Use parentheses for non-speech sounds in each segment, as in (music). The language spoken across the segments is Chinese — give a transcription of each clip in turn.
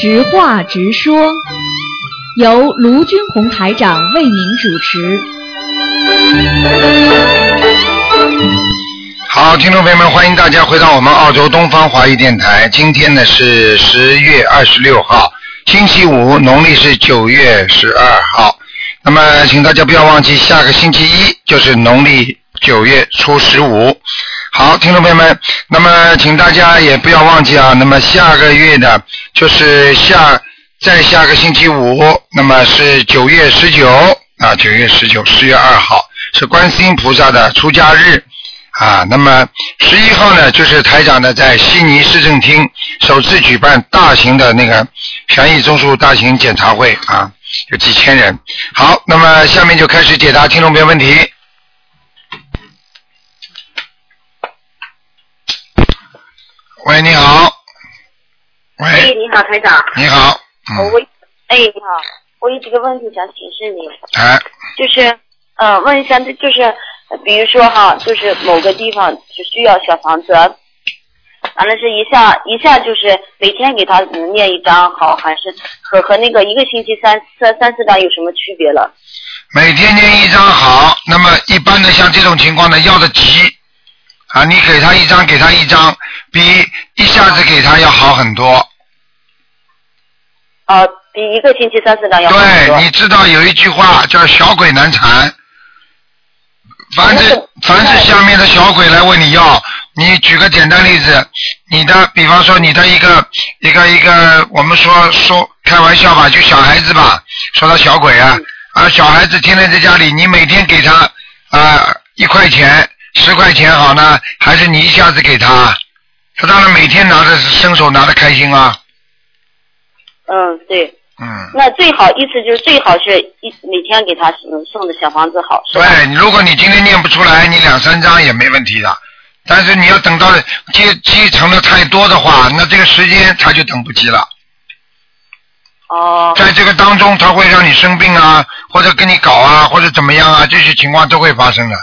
直话直说，由卢军红台长为您主持。好，听众朋友们，欢迎大家回到我们澳洲东方华语电台。今天呢是十月二十六号，星期五，农历是九月十二号。那么，请大家不要忘记，下个星期一就是农历九月初十五。好，听众朋友们，那么请大家也不要忘记啊。那么下个月呢，就是下再下个星期五，那么是九月十九啊，九月十九，十月二号是观世音菩萨的出家日啊。那么十一号呢，就是台长呢在悉尼市政厅首次举办大型的那个权益综述大型检查会啊，有几千人。好，那么下面就开始解答听众朋友问题。喂，你好。喂，哎，你好，台长。你好。我哎，你好，我有几个问题想请示你，哎，就是呃，问一下，这就是呃比如说哈，就是某个地方只需要小房子，完了是一下一下就是每天给他嗯念一张好，还是和和那个一个星期三三三四张有什么区别了？每天念一张好，那么一般的像这种情况呢，要的急啊，你给他一张，给他一张，比一下子给他要好很多。啊，比一个星期三四张要好很多对，你知道有一句话叫“小鬼难缠”，凡是凡是下面的小鬼来问你要，你举个简单例子，你的比方说你的一个一个一个，我们说说开玩笑吧，就小孩子吧，说他小鬼啊啊，小孩子天天在家里，你每天给他啊一块钱、十块钱好呢，还是你一下子给他？他当然每天拿着伸手拿的开心啊，嗯，对。嗯。那最好意思就是最好是一每天给他嗯送的小房子好，对，如果你今天念不出来，你两三张也没问题的。但是你要等到积积成的太多的话，那这个时间他就等不及了。哦。在这个当中，他会让你生病啊，或者跟你搞啊，或者怎么样啊，这些情况都会发生的。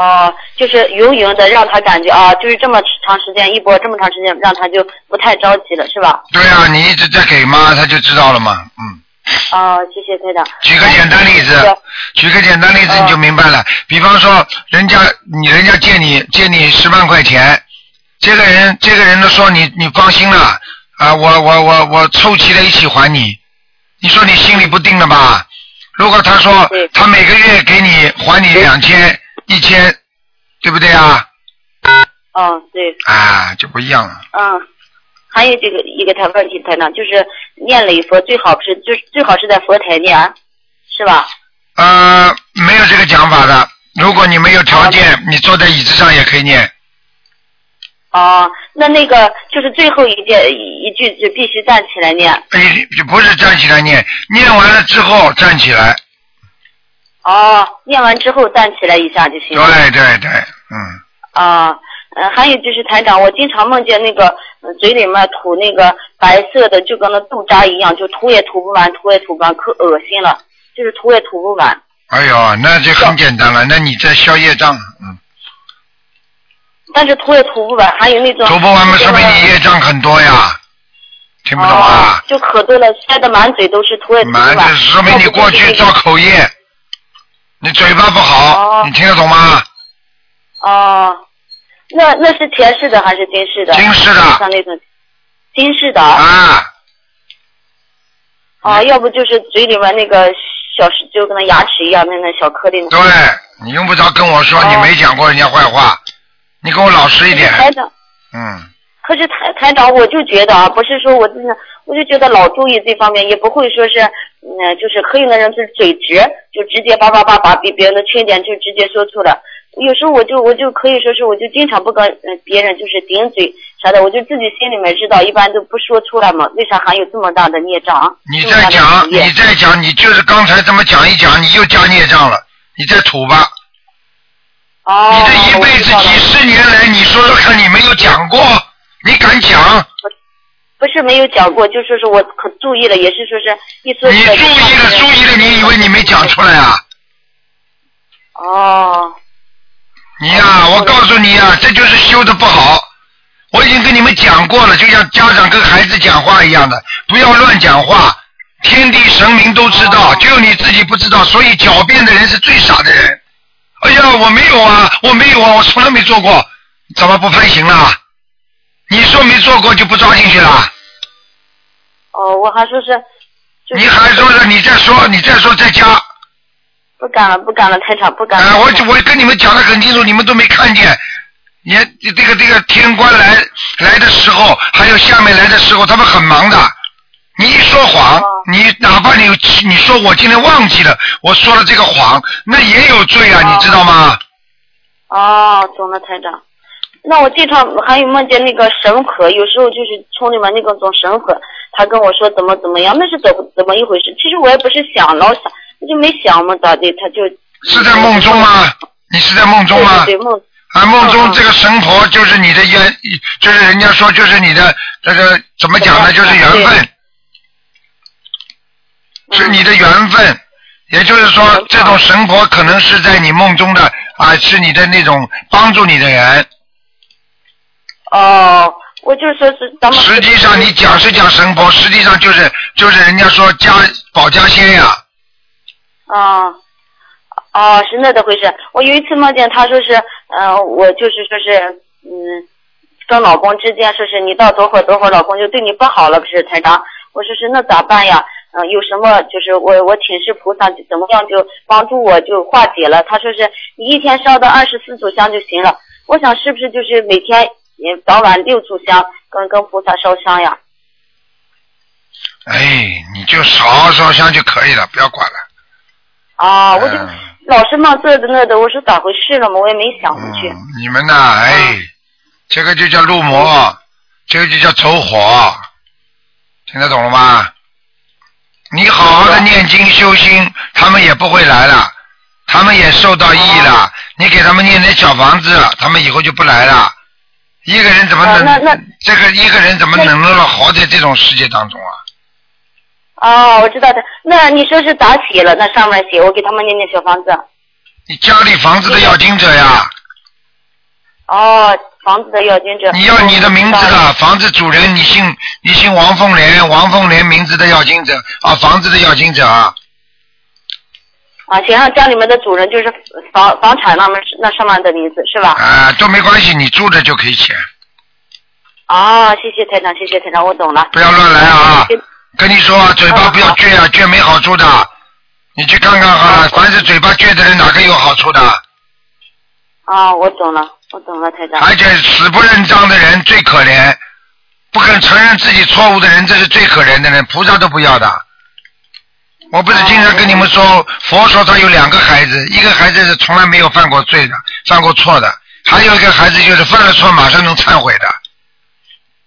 哦，就是匀匀的让他感觉啊，就是这么长时间一波，这么长时间让他就不太着急了，是吧？对啊，你一直在给嘛，他就知道了嘛。嗯，哦，谢谢队长。举个简单例子，举个简单例子你就明白了。比方说，人家你人家借你借你十万块钱，这个人这个人都说你你放心了啊，我我我我凑齐了一起还你，你说你心里不定了吧？如果他说他每个月给你还你两千一千，对不对啊？嗯，对，啊，就不一样了。嗯，还有这个一个他问题，台长就是念礼佛最好是就是最好是在佛台念，是吧？呃，没有这个讲法的。如果你没有条件，你坐在椅子上也可以念。哦，那那个就是最后一件一一句就必须站起来念。哎，就不是站起来念，念完了之后站起来。哦，念完之后站起来一下就行了。对对对，嗯。啊，呃，还有就是台长，我经常梦见那个、呃嘴里面吐那个白色的，就跟那豆渣一样，就吐也吐不完，吐也吐不完，可恶心了，就是吐也吐不完。哎呦，那就很简单了，那你在消业障，嗯，但是吐也吐不完，还有那种吐不完嘛，说明你业障很多呀，听不懂啊？哦就可多了，塞得满嘴都是，吐也吐不满完。这说明你过去造口业，你嘴巴不好，你听得懂吗？哦，那那是前世的还是今世的？今世的像那种今世的。啊。哦，要不就是嘴里面那个小石，就跟那牙齿一样，那那小颗粒。对，你用不着跟我说你没讲过人家坏话，你给我老实一点。台长，嗯，可是台台长，我就觉得啊，不是说我真的，我就觉得老注意这方面，也不会说是，嗯，就是可以的人是嘴直，就直接叭叭叭把比别人的缺点就直接说出来。有时候我就我就可以说是，我就经常不跟呃别人就是顶嘴啥的，我就自己心里面知道，一般都不说出来嘛。为啥还有这么大的孽障？你再讲，你再讲，你就是刚才这么讲一讲，你又加孽障了，你再吐吧。哦。你这一辈子几十年来，你说说看，你没有讲过，你敢讲？不是没有讲过，就是说是我可注意了，也是说是一说你注意了，注意了，你以为你没讲出来啊？哦，你呀、哦我告诉你呀、这就是修的不好。我已经跟你们讲过了，就像家长跟孩子讲话一样的，不要乱讲话。天地神明都知道，哦只有你自己不知道，所以狡辩的人是最傻的人。哎呀，我没有啊，我没有啊，我从来没做过，怎么不判刑了？你说没做过就不抓进去了？哦，我还说是，就是你还说了，你再说，你再说再加。不敢了，不敢了，台长不敢了。啊，我我跟你们讲的很清楚，你们都没看见。你这个这个天官来来的时候，还有下面来的时候，他们很忙的。你一说谎，哦你哪怕你你说我今天忘记了，我说了这个谎，那也有罪啊，哦你知道吗？哦，懂了，台长。那我经常还有梦见那个神河，有时候就是村里面那个种神河，他跟我说怎么怎么样，那是怎怎么一回事？其实我也不是想，老想，我就没想嘛，咋的？他就是在梦中吗？你是在梦中吗？对梦。啊，梦中这个神婆就是你的缘，就是人家说就是你的这个怎么讲呢？就是缘分，嗯是你的缘分。也就是说嗯，这种神婆可能是在你梦中的啊，是你的那种帮助你的人。哦，我就说是咱们。实际上你讲是讲神婆，实际上就是就是人家说家保家仙呀。啊，哦，是那的回事。我有一次梦见他说是，嗯、我就是说是，嗯，跟老公之间说是你到多会儿多会儿，老公就对你不好了，不是台长？我说是那咋办呀？嗯、有什么就是我我请示菩萨怎么样就帮助我就化解了。他说是你一天烧到二十四炷香就行了。我想是不是就是每天也早晚六炷香跟跟菩萨烧香呀？哎，你就烧烧香就可以了，不要管了。啊，我就嗯老是梦这的那的，我说咋回事了嘛？我也没想回去。嗯，你们呐，哎，这个就叫入魔，这个就叫走火，听得懂了吗？你好好的念经修心，他们也不会来了，他们也受到益了。你给他们念点小房子，他们以后就不来了。一个人怎么能、哦那那这个一个人怎么能够活在这种世界当中啊？哦，我知道的。那你说是咋写了？那上面写，我给他们念念小房子。你家里房子的要经者呀，哦，房子的要经者。你要你的名字哦的房子主人，你姓你姓王凤莲，王凤莲名字的要经者啊，房子的要经者啊，啊，写上家里面的主人就是房房产那面那上面的名字是吧？啊都没关系，你住着就可以写，哦，谢谢台长，谢谢台长，我懂了。不要乱来啊！跟跟你说啊，嘴巴不要倔啊，倔没好处的。你去看看好了，凡是嘴巴倔的人，哪个有好处的？啊，我懂了，我懂了，台长。而且死不认账的人最可怜，不肯承认自己错误的人，这是最可怜的人，菩萨都不要的。我不是经常跟你们说，佛说他有两个孩子，一个孩子是从来没有犯过罪的，犯过错的，还有一个孩子就是犯了错马上能忏悔的，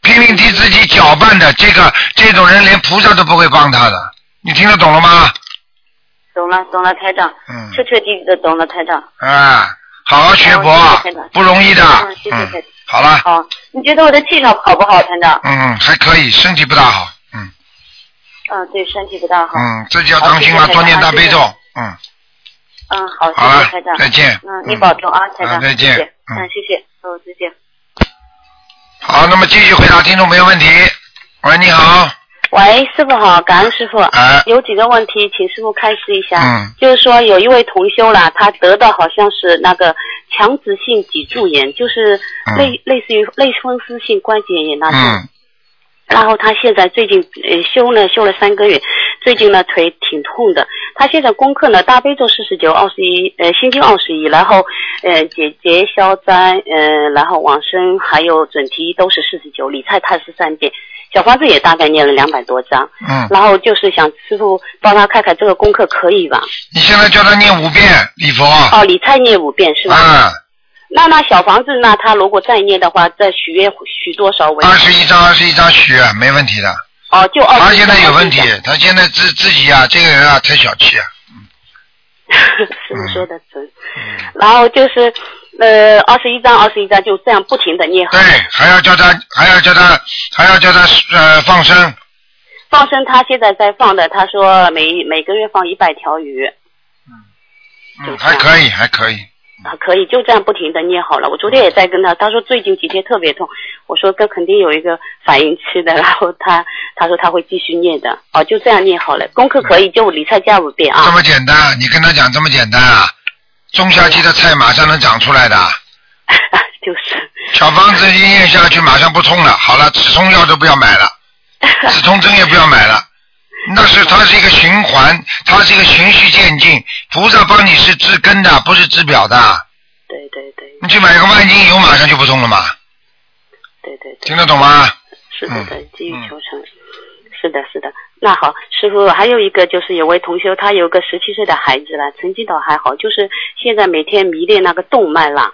拼命替自己搅拌的，这个这种人连菩萨都不会帮他的，你听得懂了吗？懂了，懂了，台长。嗯彻彻底底的懂了，台长。啊，好好学佛不容易的。嗯谢谢台长嗯，好了，好，你觉得我的气场好不好，台长？嗯，还可以，身体不大好，嗯嗯，对，身体不大好。嗯，自己要当心了，好谢谢多念大悲咒，嗯，嗯，好，谢好了谢台长。再见嗯，嗯你保重啊，台长。啊再见谢谢嗯嗯，谢谢。哦，再见。好，那么继续回答听众朋友问题。喂，你好，喂，师傅好，感恩师傅。哎有几个问题，请师傅开示一下。嗯就是说，有一位同修啦，他得的好像是那个强直性脊柱炎，就是类、类似于类风湿性关节炎那种。嗯然后他现在最近呃修呢修了三个月，最近呢腿挺痛的。他现在功课呢大悲咒四十九，二十一呃心经二十一，然后呃解结消灾呃然后往生还有准提都是四十九，理财他是三遍，小房子也大概念了两百多张。嗯，然后就是想师傅帮他看看这个功课可以吧？你现在叫他念五遍礼佛，哦，理财念五遍是吧？啊，那那小房子那他如果再念的话，再许愿许多少为？二十一张二十一张许，没问题的。哦，就二十。他现在有问题，他现在自自己啊，这个人啊太小气啊，(laughs) 师傅说的准。然后就是呃二十一张二十一张就这样不停的念。对，还要叫他还要叫他还要叫他呃放生，放生他现在在放的，他说每每个月放一百条鱼。嗯，嗯。还可以，还可以。啊，可以就这样不停的念好了。我昨天也在跟他，他说最近几天特别痛，我说这肯定有一个反应期的，(laughs) 然后他他说他会继续念的，哦，就这样念好了。功课可以，就理菜加五遍啊这啊。么简单，你跟他讲这么简单啊？种下去的菜马上能长出来的，(laughs) 就是，小房子一念下去马上不痛了。好了，止痛药都不要买了，(laughs) 止痛针也不要买了。那是它是一个循环，它是一个循序渐进。菩萨帮你是治根的，不是治表的。对对对你去买个万金油，马上就不痛了嘛？对对对，听得懂吗？是的，嗯对，急于求成。是的，是的。那好，师傅，还有一个就是有位同修，他有个十七岁的孩子了，成绩倒还好，就是现在每天迷恋那个动漫啦，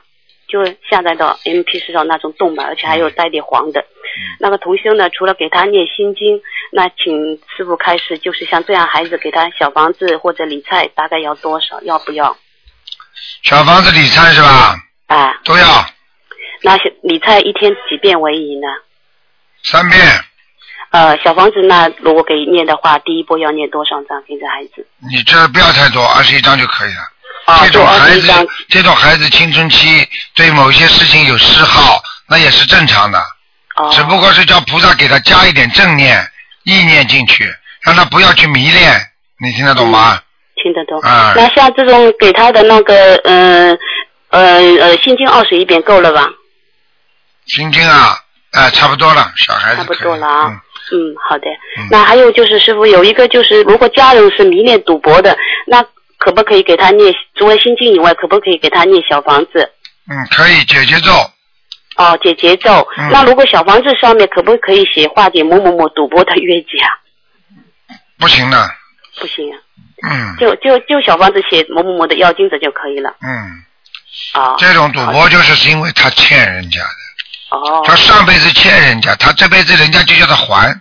就下载到 M P 四上那种动漫，而且还有带点黄的。那个同修呢，除了给他念心经，那请师傅开始，就是像这样孩子给他小房子或者理财，大概要多少？要不要？小房子理财是吧？啊，都要那小理财一天几遍为宜呢？三遍。呃，小房子那如果给念的话，第一波要念多少张给这孩子？你这不要太多，二十一张就可以了。啊，这种孩子这种孩子青春期对某些事情有嗜好，那也是正常的，哦，只不过是叫菩萨给他加一点正念、意念进去，让他不要去迷恋。你听得懂吗？听得懂。啊那像这种给他的那个，呃呃呃，心经二十一遍够了吧？心经啊，啊，差不多了，小孩子差不多了啊嗯嗯，好的。嗯那还有就是师傅有一个就是，如果家人是迷恋赌博的，那可不可以给他念除了心经以外，可不可以给他念小房子？嗯，可以解节奏。哦，解节奏。嗯那如果小房子上面可不可以写化解某某某赌博的冤结啊？不行的，不行啊，嗯就就就小房子写某某某的要金子就可以了。嗯，啊。这种赌博就是因为他欠人家的，哦。他上辈子欠人家，他这辈子人家就叫他还，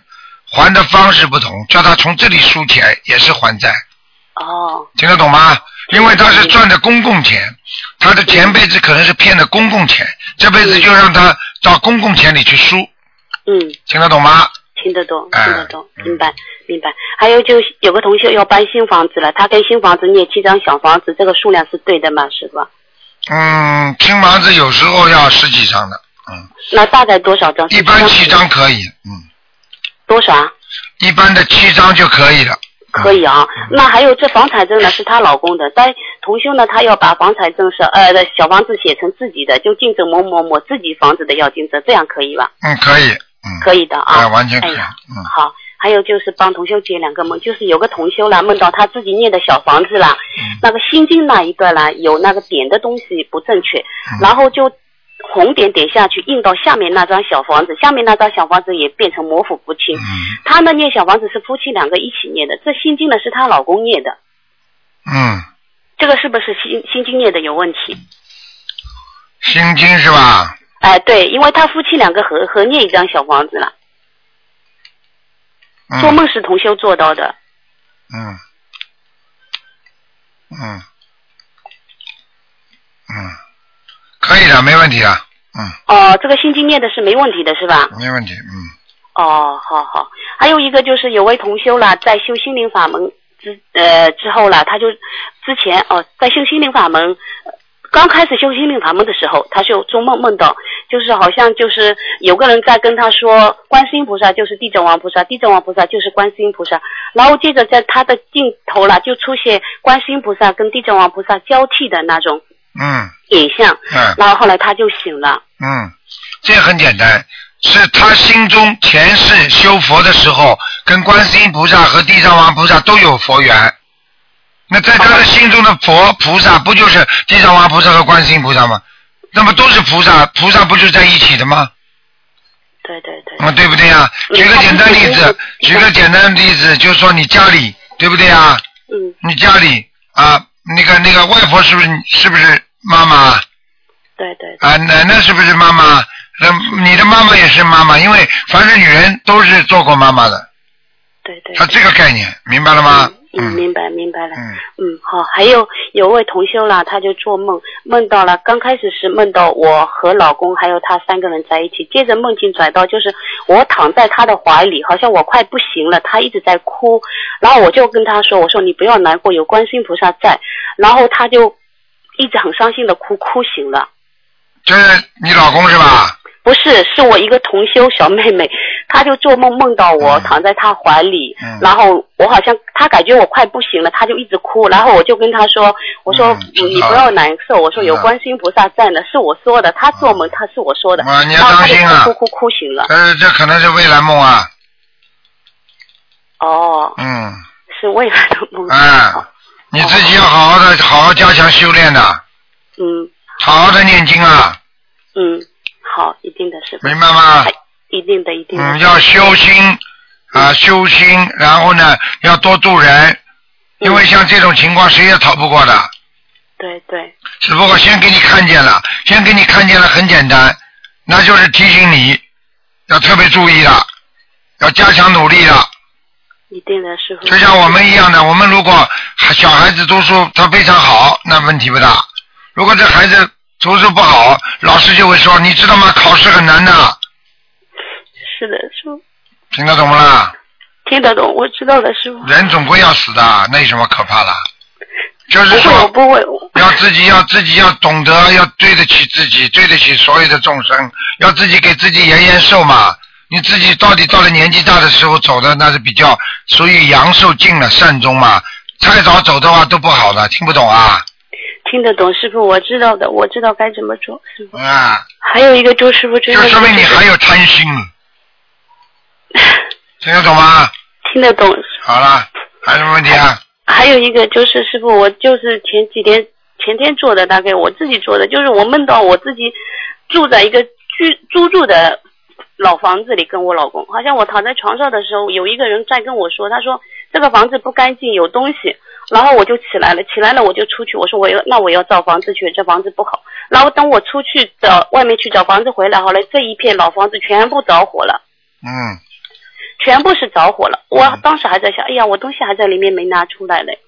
还的方式不同，叫他从这里输钱也是还债，哦。听得懂吗？因为他是赚的公共钱，他的前辈子可能是骗的公共钱，这辈子就让他到公共钱里去输，嗯。听得懂吗？听得懂，哎听得懂，嗯明白，明白。还有就有个同学要搬新房子了，他跟新房子念七张小房子，这个数量是对的吗？是吧？嗯，新房子有时候要十几张的，嗯，那大概多少张？一般七张可以，嗯，多少啊？一般的七张就可以了。可以啊。那还有这房产证呢，是她老公的，但同修呢，他要把房产证是呃的小房子写成自己的，就竞争某某某自己房子的要竞争，这样可以吧？嗯，可以，嗯，可以的啊。哎完全可以嗯好。还有就是帮同修解两个梦，就是有个同修啦，梦到他自己念的小房子啦，嗯那个心经那一段啦，有那个点的东西不正确，嗯然后就红点点下去，印到下面那张小房子，下面那张小房子也变成模糊不清。嗯他呢念小房子是夫妻两个一起念的，这心经呢是她老公念的，嗯，这个是不是心心经念的有问题？心经是吧？哎、对，因为他夫妻两个合合念一张小房子了，嗯做梦是同修做到的。嗯嗯嗯，可以的，没问题啊，嗯，哦，这个心经念的是没问题的，是吧？没问题，嗯哦，好好。还有一个就是有位同修啦，在修心灵法门之呃之后啦，他就之前哦，在修心灵法门。呃刚开始修心灵法门的时候，他就做梦梦到，就是好像就是有个人在跟他说，观世音菩萨就是地藏王菩萨，地藏王菩萨就是观世音菩萨。然后接着在他的镜头啦，就出现观世音菩萨跟地藏王菩萨交替的那种嗯影像。嗯然后后来他就醒了。嗯，这很简单，是他心中前世修佛的时候，跟观世音菩萨和地藏王菩萨都有佛缘。那在他的心中的佛菩萨，不就是地藏王菩萨和观世音菩萨吗？那么都是菩萨，菩萨不就在一起的吗？对对对。嗯，对不对呀？嗯举个简单例子，举个简单的例子，就是说你家里，对不对呀？嗯，你家里啊，那个那个外婆是不是是不是妈妈对对。啊？奶奶是不是妈妈？那你的妈妈也是妈妈，因为凡是女人都是做过妈妈的，对对。她这个概念明白了吗？嗯，嗯明白明白了。嗯嗯，好，还有有位同修啦，他就做梦，梦到了，刚开始是梦到我和老公还有他三个人在一起，接着梦境转到就是我躺在他的怀里，好像我快不行了，他一直在哭，然后我就跟他说，我说你不要难过，有观世音菩萨在，然后他就一直很伤心的哭，哭醒了。就是你老公是吧？不是，是我一个同修小妹妹，她就做梦梦到我嗯。躺在她怀里，嗯。然后我好像她感觉我快不行了，她就一直哭，然后我就跟她说，我说、嗯你不要难受，我说有嗯观世音菩萨在呢，是我说的，她做梦她是我说的，啊你要然后她就当心啊。哭哭哭哭醒了，呃，这可能是未来梦啊。哦，嗯，是未来的梦，哎，你自己要好好的，好好加强修炼的，嗯。好好的念经啊，嗯，好，一定的是吧？明白吗？哎一定的，一定的，嗯，要修心啊，修心，然后呢，要多度人，因为像这种情况谁也逃不过的。对对，只不过先给你看见了，先给你看见了，很简单，那就是提醒你要特别注意了，要加强努力了。一定的师傅，就像我们一样的，我们如果小孩子读书他非常好，那问题不大。如果这孩子读书不好，老师就会说，你知道吗？考试很难的，是的，师傅听得懂不啦？听得懂，我知道的，师傅。人总归要死的，那有什么可怕的？就是不会，我说，不会，要自己要自己要懂得，要对得起自己，对得起所有的众生，要自己给自己延延寿嘛。你自己到底到了年纪大的时候走的那是比较属于阳寿尽了善终嘛，太早走的话都不好的，听不懂啊？听得懂，师傅，我知道的，我知道该怎么做，师傅。啊，还有一个周师傅，真就的说明你还有贪心，(laughs) 听得懂吗？听得懂。好了，还有什么问题啊？还有一个就是师傅，我就是前几天前天做的，大概我自己做的，就是我梦到我自己住在一个居租住的老房子里，跟我老公，好像我躺在床上的时候，有一个人在跟我说，他说这个房子不干净，有东西。然后我就起来了，起来了我就出去，我说我要那我要造房子去，这房子不好。然后等我出去找外面去找房子回来，好了，这一片老房子全部着火了。嗯，全部是着火了。我当时还在想，哎呀，我东西还在里面没拿出来嘞。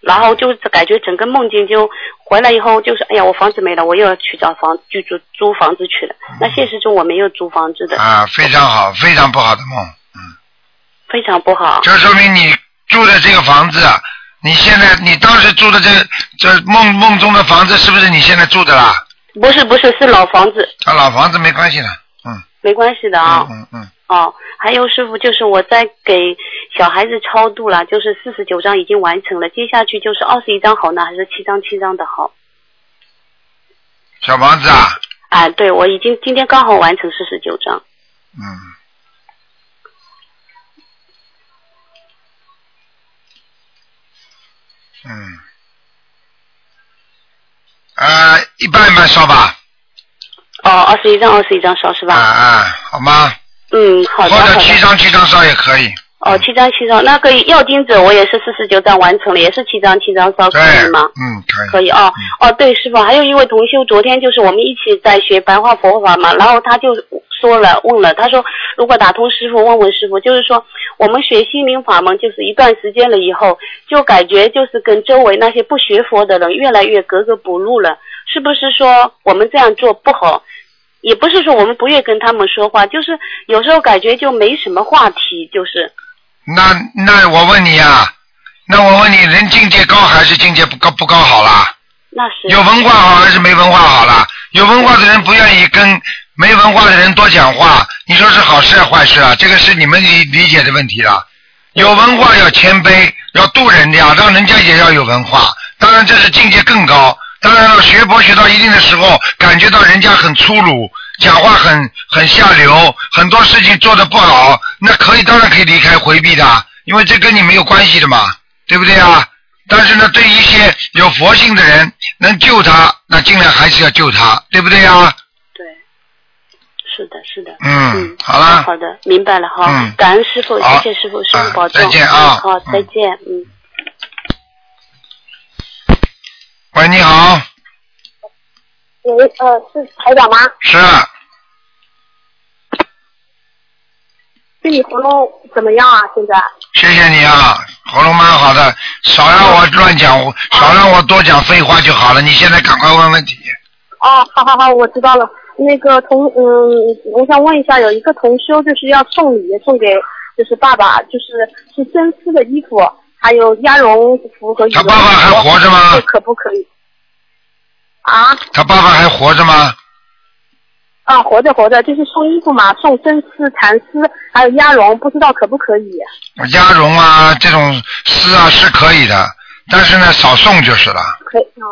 然后就是感觉整个梦境就回来以后就是，哎呀，我房子没了，我又要去找房就租租房子去了。那现实中我没有租房子的，啊，非常好，非常不好的梦，嗯，非常不好。就说明你住的这个房子，啊，你现在你当时住的这这梦梦中的房子是不是你现在住的啦？不是不是是老房子，啊，老房子没关系的，嗯没关系的啊。嗯嗯嗯，哦，还有师傅，就是我在给小孩子超度了，就是四十九章已经完成了，接下去就是二十一章好呢，还是七章七章的好？小房子啊，啊，对，我已经今天刚好完成四十九章。嗯。嗯，呃，一半一半烧吧，哦，二十一张，二十一张烧是吧？啊啊，好吗？嗯，好的，或者七张七张烧也可以。哦，七张七张，那个药金子我也是四十九张完成了，也是七张七张烧，可，以吗？嗯，可以。可以哦，哦，对，师傅，还有一位同修，昨天就是我们一起在学白话佛法嘛，然后他就说了，问了，他说如果打通师傅，问问师傅，就是说我们学心灵法门，就是一段时间了以后，就感觉就是跟周围那些不学佛的人越来越格格不入了，是不是说我们这样做不好？也不是说我们不愿跟他们说话，就是有时候感觉就没什么话题，就是那那我问你啊，那我问你，人境界高还是境界不高不高好啦？那是有文化好还是没文化好啦？有文化的人不愿意跟没文化的人多讲话，你说是好事还是坏事啊？这个是你们理理解的问题了。有文化要谦卑，要度人家，让人家也要有文化。当然这是境界更高。当然了，学佛学到一定的时候，感觉到人家很粗鲁，讲话很很下流，很多事情做的不好，那可以当然可以离开回避的，因为这跟你没有关系的嘛，对不对啊？但是呢，对一些有佛性的人，能救他，那尽量还是要救他，对不对啊？对，是的，是的。嗯，好了，好的，明白了哈。嗯感恩师傅，谢谢师傅，师啊傅保重。再见啊嗯好，嗯再见，嗯。喂，你好，喂，呃，是台长吗？是，啊身体喉咙怎么样啊？现在？谢谢你啊，喉咙蛮好的，少让我乱讲，少让我多讲废话就好了。你现在赶快问问题。哦，好好好，我知道了。那个同嗯，我想问一下，有一个同修就是要送礼送给就是爸爸，就是是真丝的衣服，还有鸭绒服和羽绒服。他爸爸还活着吗这可不可以？啊他爸爸还活着吗？啊，活着活着，就是送衣服嘛，送真丝、蚕丝，还有鸭绒，不知道可不可以？鸭绒啊，这种丝啊是可以的，但是呢少送就是了。可以啊。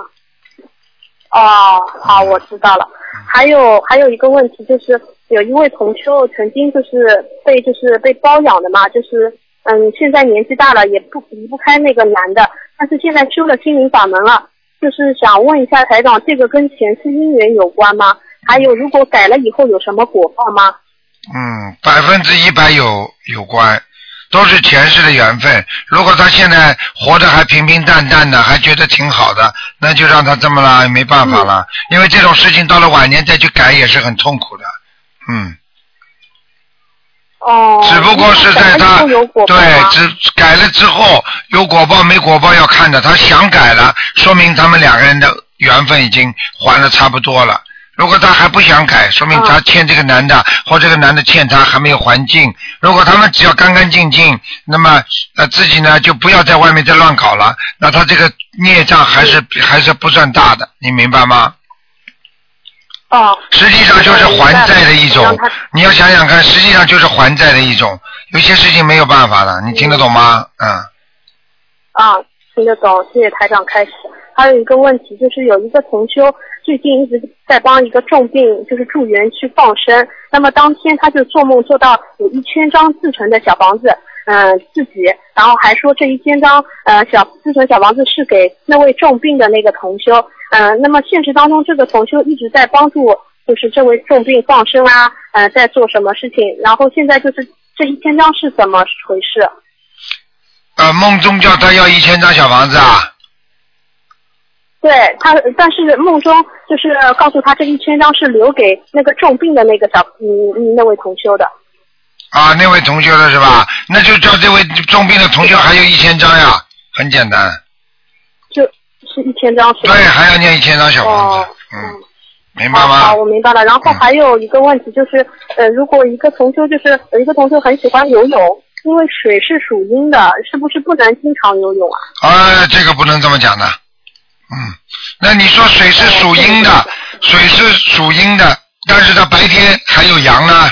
哦，好，我知道了。还有还有一个问题就是，有一位同修曾经就是被就是被包养的嘛，就是嗯，现在年纪大了也不离不开那个男的，但是现在修了心灵法门了，就是想问一下台长，这个跟前世姻缘有关吗？还有，如果改了以后有什么果报吗？嗯，百分之一百有有关，都是前世的缘分。如果他现在活得还平平淡淡的，还觉得挺好的，那就让他这么了，没办法了。因为这种事情到了晚年再去改也是很痛苦的。嗯，哦。只不过是在他对只改了之后有果报没果报要看的。他想改了，说明他们两个人的缘分已经还的差不多了。如果他还不想改，说明他欠这个男的，或这个男的欠他还没有还尽。如果他们只要干干净净，那么呃自己呢就不要在外面再乱搞了，那他这个孽障还是还是不算大的，你明白吗？哦。实际上就是还债的一种，你要想想看，实际上就是还债的一种。有些事情没有办法的，你听得懂吗？嗯。啊，听得懂，谢谢台长开始。还有一个问题，就是有一个同修最近一直在帮一个重病，就是住院去放生。那么当天他就做梦做到有一千张自存的小房子，嗯、自己，然后还说这一千张呃小自存小房子是给那位重病的那个同修。嗯、那么现实当中这个同修一直在帮助，就是这位重病放生啊，呃，在做什么事情？然后现在就是这一千张是怎么回事？呃，梦中叫他要一千张小房子啊，对他，但是梦中就是告诉他这一千张是留给那个重病的那个小嗯嗯那位同修的。啊，那位同学的是吧？那就叫这位重病的同学还有一千张呀，很简单。就是一千张？对，还要念一千张小房子，哦，嗯，明白好，吗？我明白了。然后还有一个问题就是，呃，如果一个同修就是有一个同修很喜欢游泳，因为水是属阴的，是不是不能经常游泳啊？啊，这个不能这么讲的，嗯，那你说水是属阴的，水是属阴的，但是它白天还有阳呢，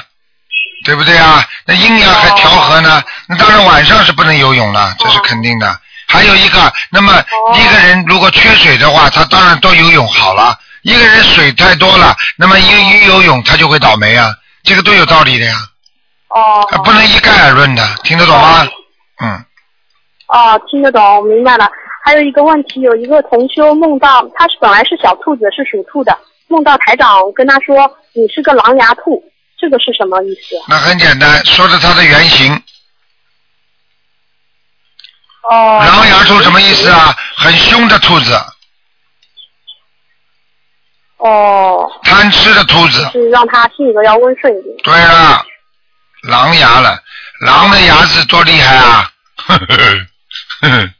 对不对啊？那阴阳还调和呢，那当然晚上是不能游泳了，这是肯定的。还有一个，那么一个人如果缺水的话，他当然多游泳好了。一个人水太多了，那么一一游泳他就会倒霉啊，这个都有道理的呀，哦。啊不能一概而论的，听得懂吗？嗯。哦，听得懂，我明白了。还有一个问题，有一个同修梦到他是本来是小兔子，是属兔的，梦到台长跟他说你是个狼牙兔，这个是什么意思？那很简单，说的它的原型。哦。狼牙兔什么意思啊？很凶的兔子，哦。贪吃的兔子。是让它性格要温顺一点。对了，狼牙了，狼的牙齿多厉害啊！呵呵呵呵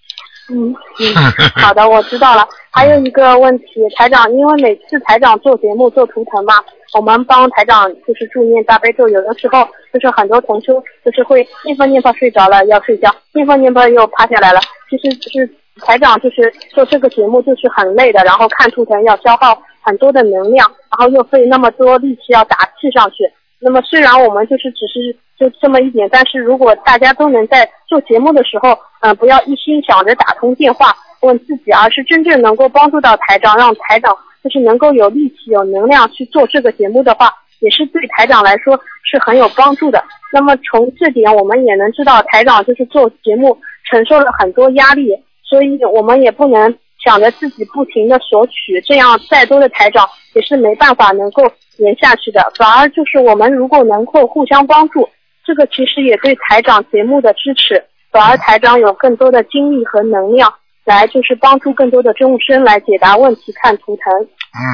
嗯 (laughs) 嗯，好的，我知道了。还有一个问题，台长，因为每次台长做节目做图腾嘛，我们帮台长就是助念大悲咒，有的时候就是很多同修就是会念佛念佛睡着了要睡觉，念佛念佛又趴下来了。其实就是台长就是做这个节目就是很累的，然后看图腾要消耗很多的能量，然后又费那么多力气要打气上去。那么虽然我们就是只是就这么一点，但是如果大家都能在做节目的时候，嗯、不要一心想着打通电话问自己，而是真正能够帮助到台长，让台长就是能够有力气、有能量去做这个节目的话，也是对台长来说是很有帮助的。那么从这点我们也能知道，台长就是做节目承受了很多压力，所以我们也不能想着自己不停的索取，这样再多的台长也是没办法能够延下去的。反而就是我们如果能够互相帮助，这个其实也对台长节目的支持，反而台长有更多的精力和能量来就是帮助更多的众生来解答问题、看图腾。嗯，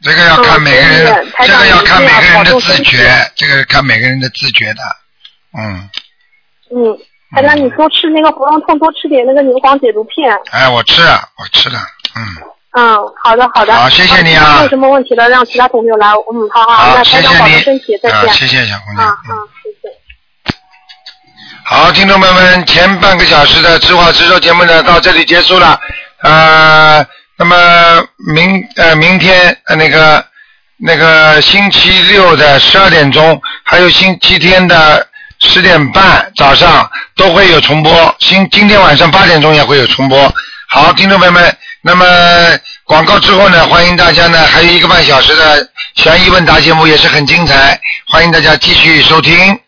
这个要看每个人这个要看每个人的自觉，这个看每个人的自觉的，嗯，嗯，台长，你多吃那个喉咙痛，多吃点那个牛黄解毒片。哎，我吃了，我吃了，嗯，嗯，好的好的。好谢谢你啊没有什么问题了，让其他同学来。嗯，好好，好，那台长保重谢谢你身体，再，啊，见。谢谢小姑娘，啊嗯啊，谢谢。好，听众朋友们，前半个小时的知话直说节目呢到这里结束了。呃，那么明呃明天呃那个那个星期六的十二点钟，还有星期天的十点半早上都会有重播，今今天晚上八点钟也会有重播。好，听众朋友们，那么广告之后呢，欢迎大家呢还有一个半小时的悬疑问答节目也是很精彩，欢迎大家继续收听。